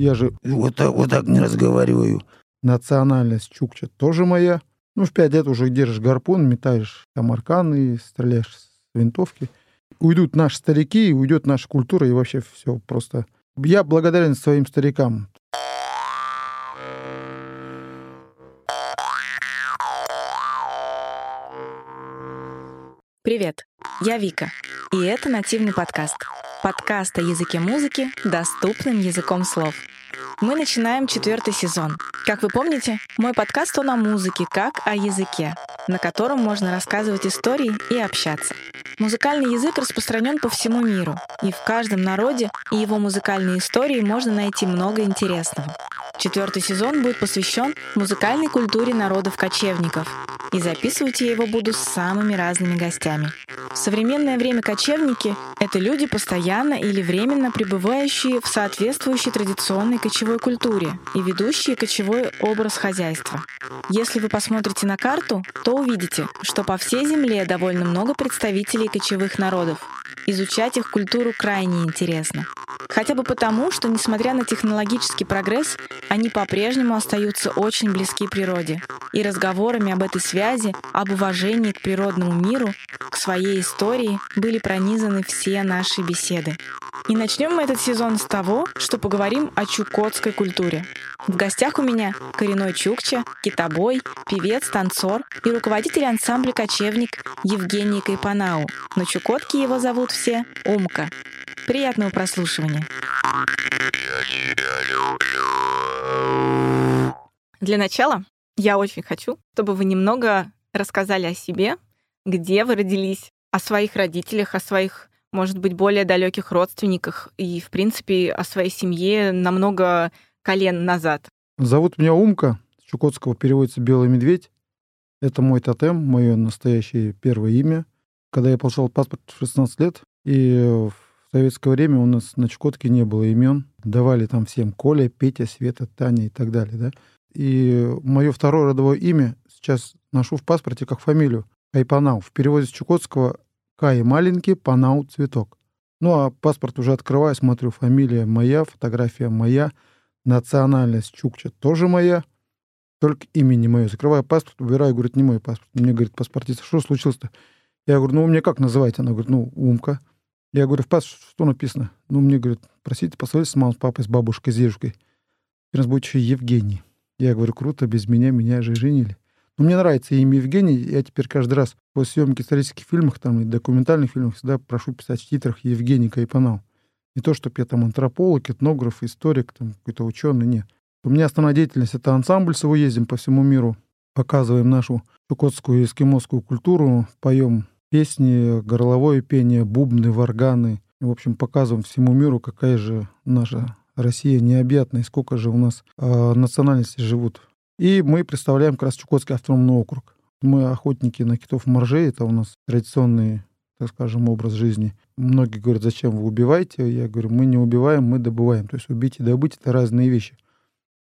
Я же Вот так, вот так не разговариваю. национальность чукча тоже моя. Ну, в пять лет уже держишь гарпун, метаешь там арканы, стреляешь с винтовки. Уйдут наши старики, уйдет наша культура, и вообще все просто... Я благодарен своим старикам. Привет, я Вика, и это нативный подкаст. Подкаст о языке музыки доступным языком слов. Мы начинаем четвертый сезон. Как вы помните, мой подкаст он о музыке, как о языке, на котором можно рассказывать истории и общаться. Музыкальный язык распространен по всему миру, и в каждом народе и его музыкальной истории можно найти много интересного. Четвертый сезон будет посвящен музыкальной культуре народов-кочевников, и записывать я его буду с самыми разными гостями. В современное время кочевники — это люди, постоянно или временно пребывающие в соответствующей традиционной кочевой культуре и ведущие кочевой образ хозяйства. Если вы посмотрите на карту, то увидите, что по всей Земле довольно много представителей кочевых народов. Изучать их культуру крайне интересно. Хотя бы потому, что, несмотря на технологический прогресс, они по-прежнему остаются очень близки природе. И разговорами об этой связи, об уважении к природному миру, к своей истории были пронизаны все наши беседы. И начнем мы этот сезон с того, что поговорим о чукотской культуре. В гостях у меня коренной чукча, китобой, певец, танцор и руководитель ансамбля «Кочевник» Евгений Кайпанау. На Чукотке его зовут все Умка. Приятного прослушивания. Для начала я очень хочу, чтобы вы немного рассказали о себе, где вы родились, о своих родителях, о своих, может быть, более далеких родственниках и, в принципе, о своей семье намного колен назад. Зовут меня Умка, с чукотского переводится «белый медведь». Это мой тотем, мое настоящее первое имя. Когда я получал паспорт в 16 лет, и в советское время у нас на Чукотке не было имен. Давали там всем Коля, Петя, Света, Таня и так далее. Да? И мое второе родовое имя сейчас ношу в паспорте как фамилию Кайпанау. В переводе с чукотского Кай маленький, Панау цветок. Ну а паспорт уже открываю, смотрю, фамилия моя, фотография моя, национальность чукча тоже моя, только имя не мое. Закрываю паспорт, убираю, говорит, не мой паспорт. Мне говорит паспортист, что случилось-то? Я говорю, ну, вы мне как называете? Она говорит, ну, Умка. Я говорю, в паспорте что написано? Ну, мне говорит, просите посмотреть с мамой, с папой, с бабушкой, с дедушкой. У нас будет еще Евгений. Я говорю, круто, без меня, меня же женили. Но мне нравится имя Евгений. Я теперь каждый раз после съемки исторических фильмов там, и документальных фильмов всегда прошу писать в титрах Евгений Кайпанал. Не то, чтобы я там антрополог, этнограф, историк, там какой-то ученый, нет. У меня основная деятельность — это ансамбль с его ездим по всему миру, показываем нашу чукотскую и эскимосскую культуру, поем песни, горловое пение, бубны, варганы. В общем, показываем всему миру, какая же наша Россия необъятная, и сколько же у нас э, национальностей живут. И мы представляем как раз Чукотский автономный округ. Мы охотники на китов моржей, это у нас традиционный, так скажем, образ жизни. Многие говорят, зачем вы убиваете? Я говорю, мы не убиваем, мы добываем. То есть убить и добыть — это разные вещи.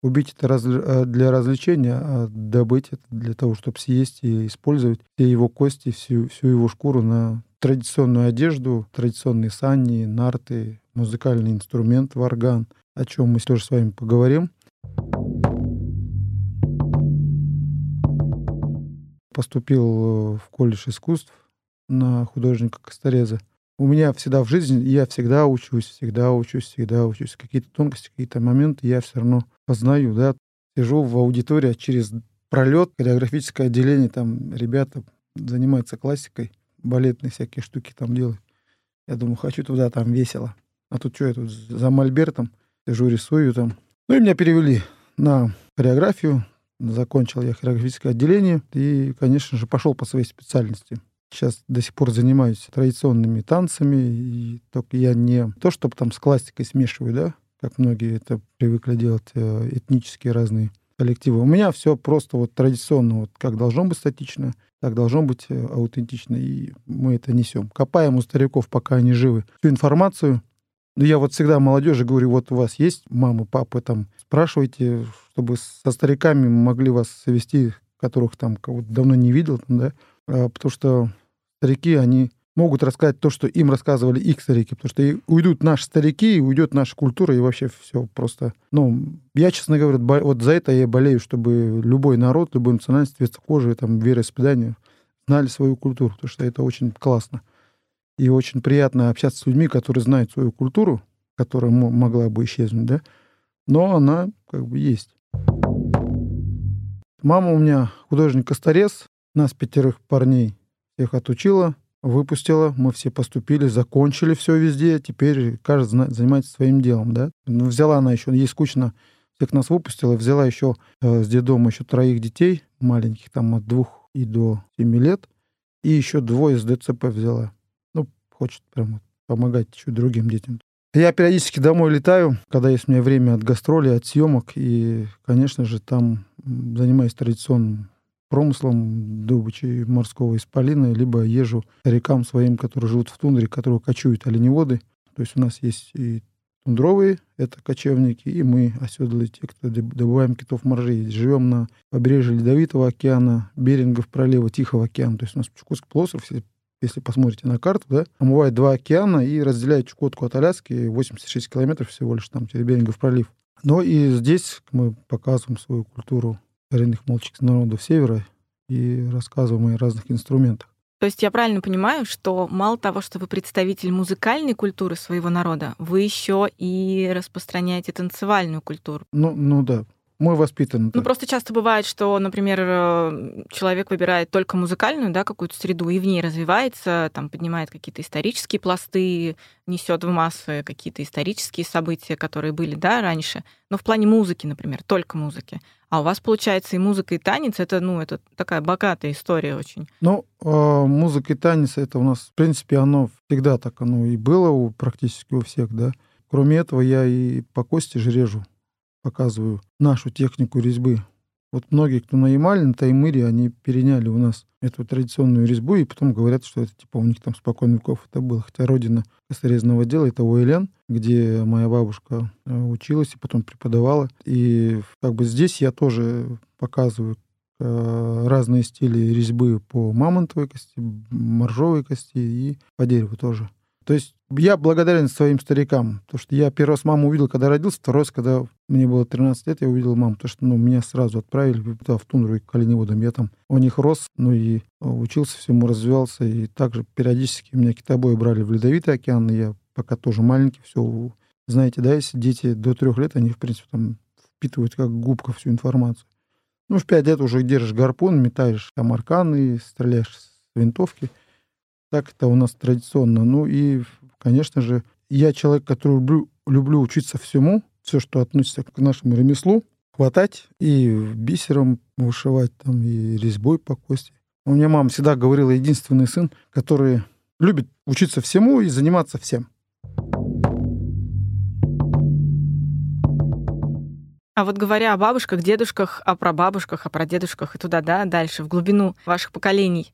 Убить это раз, для развлечения, а добыть это для того, чтобы съесть и использовать все его кости, всю, всю его шкуру на традиционную одежду, традиционные сани, нарты, музыкальный инструмент, варган, о чем мы тоже с вами поговорим. Поступил в колледж искусств на художника Костореза. У меня всегда в жизни, я всегда учусь, всегда учусь, всегда учусь. Какие-то тонкости, какие-то моменты я все равно познаю, да. Сижу в аудитории, а через пролет, хореографическое отделение, там ребята занимаются классикой, балетные всякие штуки там делают. Я думаю, хочу туда, там весело. А тут что, я тут за мольбертом сижу, рисую там. Ну и меня перевели на хореографию. Закончил я хореографическое отделение и, конечно же, пошел по своей специальности. Сейчас до сих пор занимаюсь традиционными танцами, и только я не то, чтобы там с классикой смешиваю, да, как многие это привыкли делать, э, этнические разные коллективы. У меня все просто вот традиционно, вот как должно быть статично, так должно быть э, аутентично, и мы это несем. Копаем у стариков, пока они живы, всю информацию. Но я вот всегда молодежи говорю, вот у вас есть мамы, папы, там, спрашивайте, чтобы со стариками могли вас совести, которых там кого-то давно не видел, да, а, потому что старики, они смогут рассказать то, что им рассказывали их старики. Потому что уйдут наши старики, уйдет наша культура, и вообще все просто... Ну, я, честно говоря, вот за это я болею, чтобы любой народ, любой национальность, цвет кожи, там, вероисповедание знали свою культуру, потому что это очень классно. И очень приятно общаться с людьми, которые знают свою культуру, которая мо- могла бы исчезнуть, да, но она как бы есть. Мама у меня художник-косторез, нас пятерых парней всех отучила, выпустила, мы все поступили, закончили все везде, теперь каждый занимается своим делом, да. Ну, взяла она еще, ей скучно, всех нас выпустила, взяла еще э, с детдома еще троих детей маленьких, там от двух и до семи лет, и еще двое с ДЦП взяла. Ну, хочет прям помогать еще другим детям. Я периодически домой летаю, когда есть у меня время от гастролей, от съемок, и, конечно же, там занимаюсь традиционным промыслом добычи морского исполина, либо езжу старикам своим, которые живут в тундре, которые кочуют оленеводы. То есть у нас есть и тундровые, это кочевники, и мы, оседлые, те, кто доб- добываем китов моржей. Живем на побережье Ледовитого океана, Берингов пролива, Тихого океана. То есть у нас Чукотский полуостров, если, если посмотрите на карту, да, омывает два океана и разделяет Чукотку от Аляски 86 километров всего лишь там через Берингов пролив. Но и здесь мы показываем свою культуру коренных молчек народов Севера и рассказываем о разных инструментах. То есть я правильно понимаю, что мало того, что вы представитель музыкальной культуры своего народа, вы еще и распространяете танцевальную культуру. Ну, ну да, мы воспитаны. Ну, просто часто бывает, что, например, э, человек выбирает только музыкальную, да, какую-то среду, и в ней развивается, там, поднимает какие-то исторические пласты, несет в массы какие-то исторические события, которые были, да, раньше. Но в плане музыки, например, только музыки. А у вас, получается, и музыка, и танец, это, ну, это такая богатая история очень. Ну, а, музыка и танец, это у нас, в принципе, оно всегда так оно и было у, практически у всех, да. Кроме этого, я и по кости же режу, показываю нашу технику резьбы. Вот многие, кто на Ямале, на Таймыре, они переняли у нас эту традиционную резьбу, и потом говорят, что это типа у них там спокойно веков это было. Хотя родина косторезного дела — это Уэлен, где моя бабушка э, училась и потом преподавала. И как бы здесь я тоже показываю э, разные стили резьбы по мамонтовой кости, моржовой кости и по дереву тоже. То есть я благодарен своим старикам, потому что я первый раз маму увидел, когда родился, второй раз, когда мне было 13 лет, я увидел маму, потому что ну, меня сразу отправили туда, в тундру и к оленеводам. Я там у них рос, ну и э, учился всему, развивался, и также периодически меня китобои брали в Ледовитый океан, и я пока тоже маленький, все, знаете, да, если дети до трех лет, они, в принципе, там впитывают как губка всю информацию. Ну, в пять лет уже держишь гарпун, метаешь там арканы, стреляешь с винтовки. Так это у нас традиционно. Ну и, конечно же, я человек, который люблю, люблю учиться всему, все, что относится к нашему ремеслу, хватать и бисером вышивать, там, и резьбой по кости. У меня мама всегда говорила, единственный сын, который любит учиться всему и заниматься всем. А вот говоря о бабушках, дедушках, о прабабушках, о прадедушках и туда, да, дальше, в глубину ваших поколений,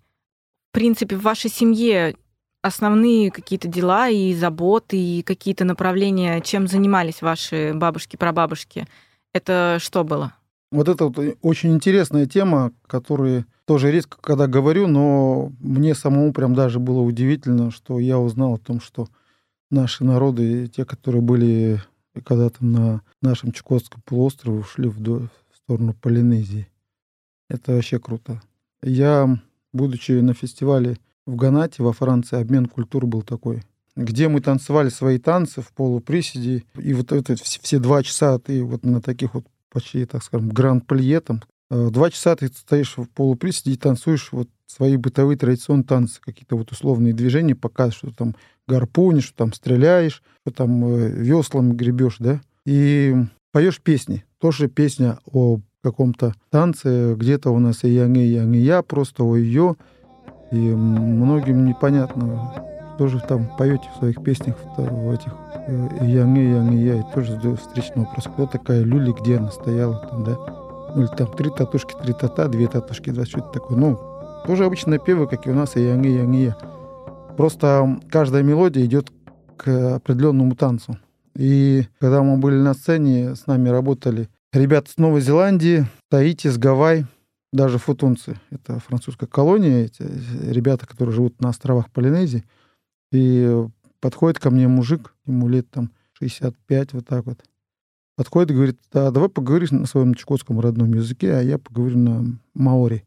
принципе, в вашей семье основные какие-то дела и заботы, и какие-то направления, чем занимались ваши бабушки, прабабушки, это что было? Вот это вот очень интересная тема, которую тоже редко когда говорю, но мне самому прям даже было удивительно, что я узнал о том, что наши народы, те, которые были когда-то на нашем Чукотском полуострове, ушли в сторону Полинезии. Это вообще круто. Я, будучи на фестивале в Ганате, во Франции, обмен культур был такой, где мы танцевали свои танцы в полуприседе, и вот это все, два часа ты вот на таких вот почти, так скажем, гранд-плие там, э, два часа ты стоишь в полуприседе и танцуешь вот свои бытовые традиционные танцы, какие-то вот условные движения, показываешь, что там гарпунишь, что там стреляешь, что там э, веслом гребешь, да, и поешь песни. Тоже песня о каком-то танце, где-то у нас и янг, и янг, и я, просто о ее, и многим непонятно, что же там поете в своих песнях в, этих янг, и янг, и я, и тоже встречный вопрос, кто такая Люли, где она стояла там, да, ну, или там три татушки, три тата, две татушки, два, что-то такое, ну, тоже обычно певы, как и у нас, и янг, и янг, и я. Просто каждая мелодия идет к определенному танцу. И когда мы были на сцене, с нами работали ребята с Новой Зеландии, Таити, с Гавай, даже футунцы, это французская колония, эти ребята, которые живут на островах Полинезии, и подходит ко мне мужик, ему лет там 65, вот так вот, подходит и говорит, да, давай поговоришь на своем чукотском родном языке, а я поговорю на маори,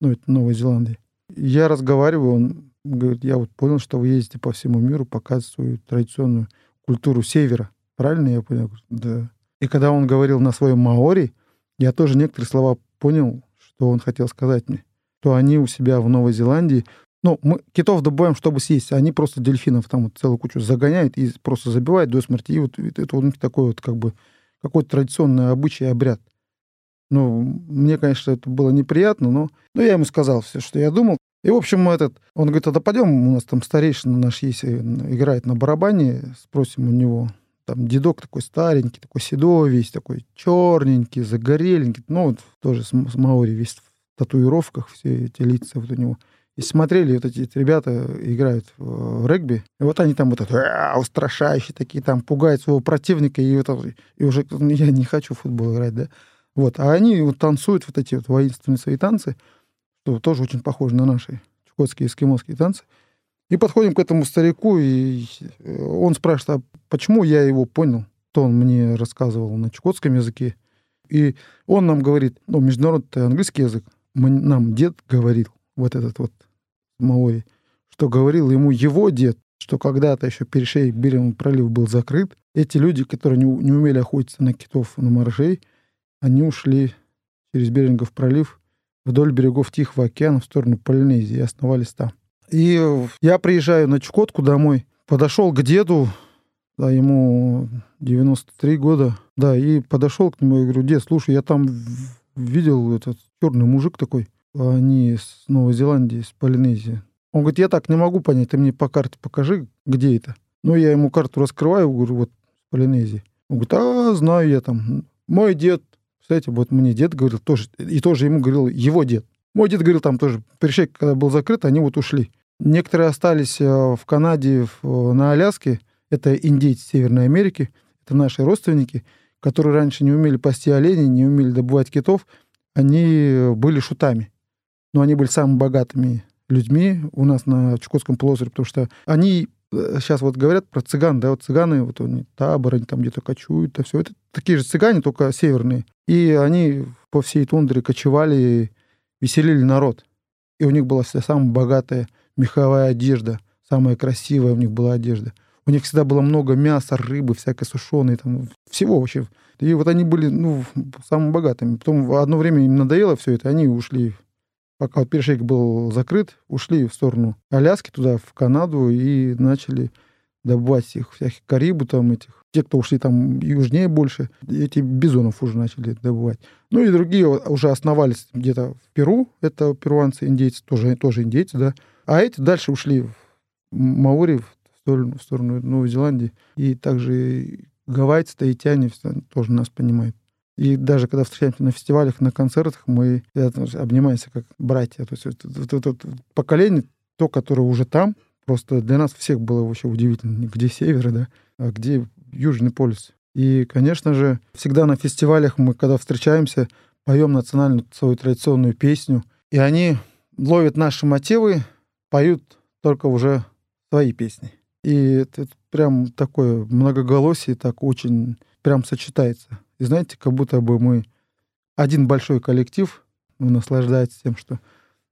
ну, это Новой Зеландии. Я разговариваю, он говорит, я вот понял, что вы ездите по всему миру показывать свою традиционную культуру севера. Правильно я понял? Да. И когда он говорил на своем маори, я тоже некоторые слова понял, что он хотел сказать мне. То они у себя в Новой Зеландии ну, мы китов добываем, чтобы съесть, а они просто дельфинов там вот целую кучу загоняют и просто забивают до смерти. И вот это вот такой вот как бы какой-то традиционный обычай, обряд. Ну, мне, конечно, это было неприятно, но, но я ему сказал все, что я думал. И, в общем, этот, он говорит, а да пойдем, у нас там старейшина наш есть, э, играет на барабане, спросим у него. Там дедок такой старенький, такой седой весь, такой черненький, загореленький. Ну, вот тоже с, с Маори весь в татуировках, все эти лица вот у него. И смотрели, вот эти, ребята играют в, регби, и вот они там вот это, устрашающие такие, там пугают своего противника, и, вот, и уже ну, я не хочу в футбол играть, да. Вот, а они вот танцуют вот эти вот воинственные свои танцы, что тоже очень похоже на наши чукотские эскимосские танцы. И подходим к этому старику, и э, он спрашивает, а почему я его понял? То он мне рассказывал на чукотском языке. И он нам говорит, ну, международный английский язык, мы, нам дед говорил, вот этот вот Маори, что говорил ему его дед, что когда-то еще перешейк Беринг пролив был закрыт, эти люди, которые не, не умели охотиться на китов, на моржей, они ушли через Берингов пролив вдоль берегов Тихого океана в сторону Полинезии и основались там. И я приезжаю на Чукотку домой, подошел к деду, да, ему 93 года, да, и подошел к нему и говорю, дед, слушай, я там видел этот черный мужик такой, они с Новой Зеландии, с Полинезии. Он говорит, я так не могу понять, ты мне по карте покажи, где это. Ну, я ему карту раскрываю, говорю, вот, Полинезии. Он говорит, а, знаю я там. Мой дед, кстати, вот мне дед говорил тоже, и тоже ему говорил его дед. Мой дед говорил там тоже, перешейк, когда был закрыт, они вот ушли. Некоторые остались э, в Канаде, на Аляске. Это индейцы Северной Америки. Это наши родственники, которые раньше не умели пасти оленей, не умели добывать китов. Они были шутами но они были самыми богатыми людьми у нас на Чукотском полуострове, потому что они сейчас э, вот говорят про цыган, да, вот цыганы, вот они табор, они там где-то кочуют, да, все это такие же цыгане, только северные. И они по всей тундре кочевали, веселили народ. И у них была вся самая богатая меховая одежда, самая красивая у них была одежда. У них всегда было много мяса, рыбы, всякой сушеной, там, всего вообще. И вот они были, ну, самыми богатыми. Потом в одно время им надоело все это, они ушли пока вот перешейк был закрыт, ушли в сторону Аляски, туда, в Канаду, и начали добывать их всяких карибу там этих. Те, кто ушли там южнее больше, эти бизонов уже начали добывать. Ну и другие уже основались где-то в Перу, это перуанцы, индейцы, тоже, тоже индейцы, да. А эти дальше ушли в Маори, в сторону, в сторону Новой Зеландии. И также гавайцы, таитяне тоже нас понимают. И даже когда встречаемся на фестивалях, на концертах, мы обнимаемся как братья. То есть вот, вот, вот, поколение, то, которое уже там, просто для нас всех было вообще удивительно, где север, да, а где Южный полюс. И, конечно же, всегда на фестивалях мы, когда встречаемся, поем национальную свою традиционную песню, и они ловят наши мотивы, поют только уже свои песни. И это, прям такое многоголосие, так очень прям сочетается. И знаете, как будто бы мы один большой коллектив, мы наслаждаемся тем, что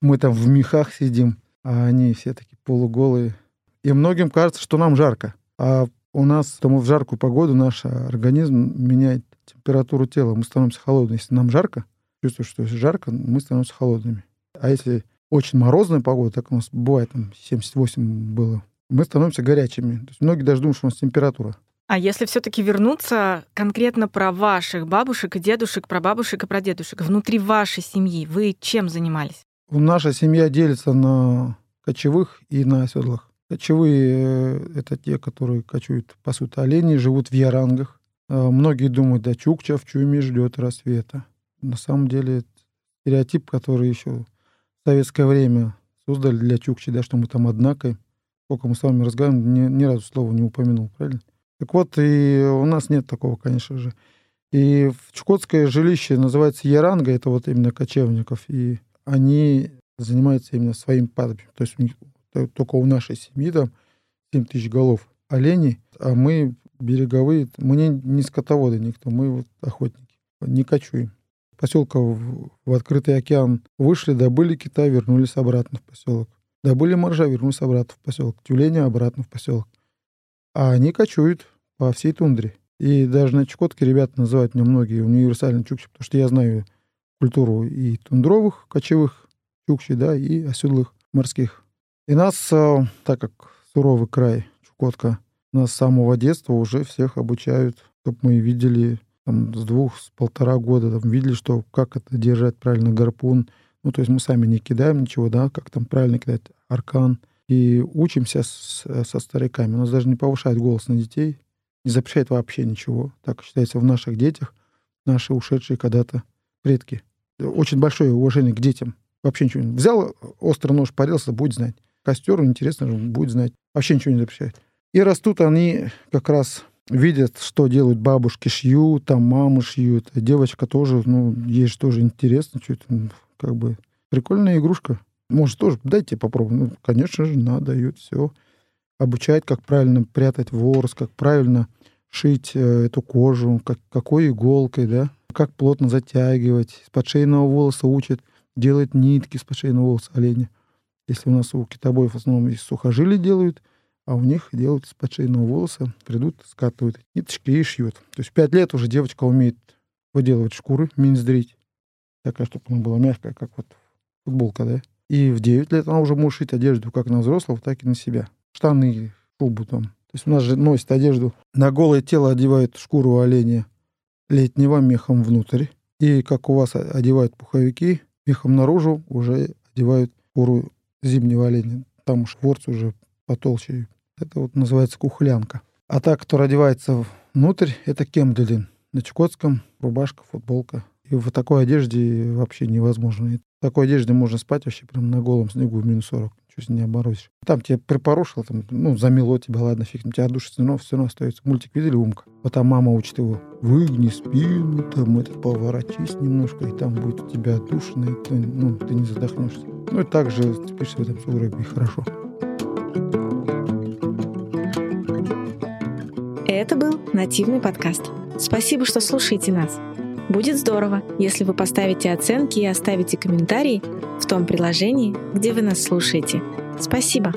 мы там в мехах сидим, а они все такие полуголые. И многим кажется, что нам жарко. А у нас, тому в жаркую погоду наш организм меняет температуру тела. Мы становимся холодными. Если нам жарко, чувствуешь, что жарко, мы становимся холодными. А если очень морозная погода, так у нас бывает, там 78 было, мы становимся горячими. То есть многие даже думают, что у нас температура. А если все-таки вернуться конкретно про ваших бабушек и дедушек, про бабушек и про дедушек, внутри вашей семьи вы чем занимались? Наша семья делится на кочевых и на оседлых. Кочевые — это те, которые кочуют, пасут оленей, живут в ярангах. А многие думают, да Чукча в Чуме ждет рассвета. На самом деле это стереотип, который еще советское время создали для Чукчи, да, что мы там однако. Сколько мы с вами разговариваем, ни, ни разу слова не упомянул, правильно? Так вот, и у нас нет такого, конечно же. И в чукотское жилище называется Яранга, это вот именно кочевников, и они занимаются именно своим пастбищем. То есть у них, только у нашей семьи там 7 тысяч голов оленей, а мы береговые, мы не, не скотоводы никто, мы вот охотники, не кочуем. Поселка в, в открытый океан вышли, добыли кита, вернулись обратно в поселок. Добыли моржа, вернулись обратно в поселок. Тюленя обратно в поселок. А они кочуют по всей тундре. И даже на Чукотке ребята называют меня многие универсальные чукчи, потому что я знаю культуру и тундровых кочевых чукчи, да, и оседлых морских. И нас, а, так как суровый край Чукотка, нас с самого детства уже всех обучают, чтобы мы видели там, с двух, с полтора года, там, видели, что как это держать правильно гарпун. Ну, то есть мы сами не кидаем ничего, да, как там правильно кидать аркан. И учимся с, со стариками. У нас даже не повышает голос на детей, не запрещает вообще ничего. Так считается в наших детях, наши ушедшие когда-то предки. Очень большое уважение к детям. Вообще ничего не... Взял острый нож, порезался, будет знать. Костер, интересно, будет знать. Вообще ничего не запрещает. И растут они как раз видят, что делают бабушки, шьют, там мамы шьют. А девочка тоже, ну, ей же тоже интересно, что это, как бы, прикольная игрушка. Может, тоже дайте попробовать. Ну, конечно же, надо, дают все. Обучает, как правильно прятать ворс, как правильно шить э, эту кожу, как, какой иголкой, да, как плотно затягивать. С подшейного волоса учат делать нитки с подшейного волоса оленя. Если у нас у китобоев в основном из сухожилий делают, а у них делают с подшейного волоса, придут, скатывают ниточки и шьют. То есть пять лет уже девочка умеет выделывать шкуры, минздрить. Такая, чтобы она была мягкая, как вот футболка, да. И в 9 лет она уже может шить одежду как на взрослого, так и на себя. Штаны, шубу там. То есть у нас же носит одежду. На голое тело одевают шкуру оленя летнего мехом внутрь. И как у вас одевают пуховики, мехом наружу уже одевают шкуру зимнего оленя. Там уж ворс уже потолще. Это вот называется кухлянка. А та, кто одевается внутрь, это кемделин. На чукотском рубашка, футболка. И в такой одежде вообще невозможно. В такой одежде можно спать вообще прям на голом снегу в минус 40. Чуть не обморозишь. Там тебе припорошило, там, ну, замело тебя, ладно, фиг, тебя душит, но все равно остается. Мультик видели, Умка? Вот там мама учит его. Выгни спину, там, этот, поворотись немножко, и там будет у тебя отдушина, и ты, ну, ты не задохнешься. Ну, и так же спишь в этом сугробе, и хорошо. Это был нативный подкаст. Спасибо, что слушаете нас. Будет здорово, если вы поставите оценки и оставите комментарии в том приложении, где вы нас слушаете. Спасибо.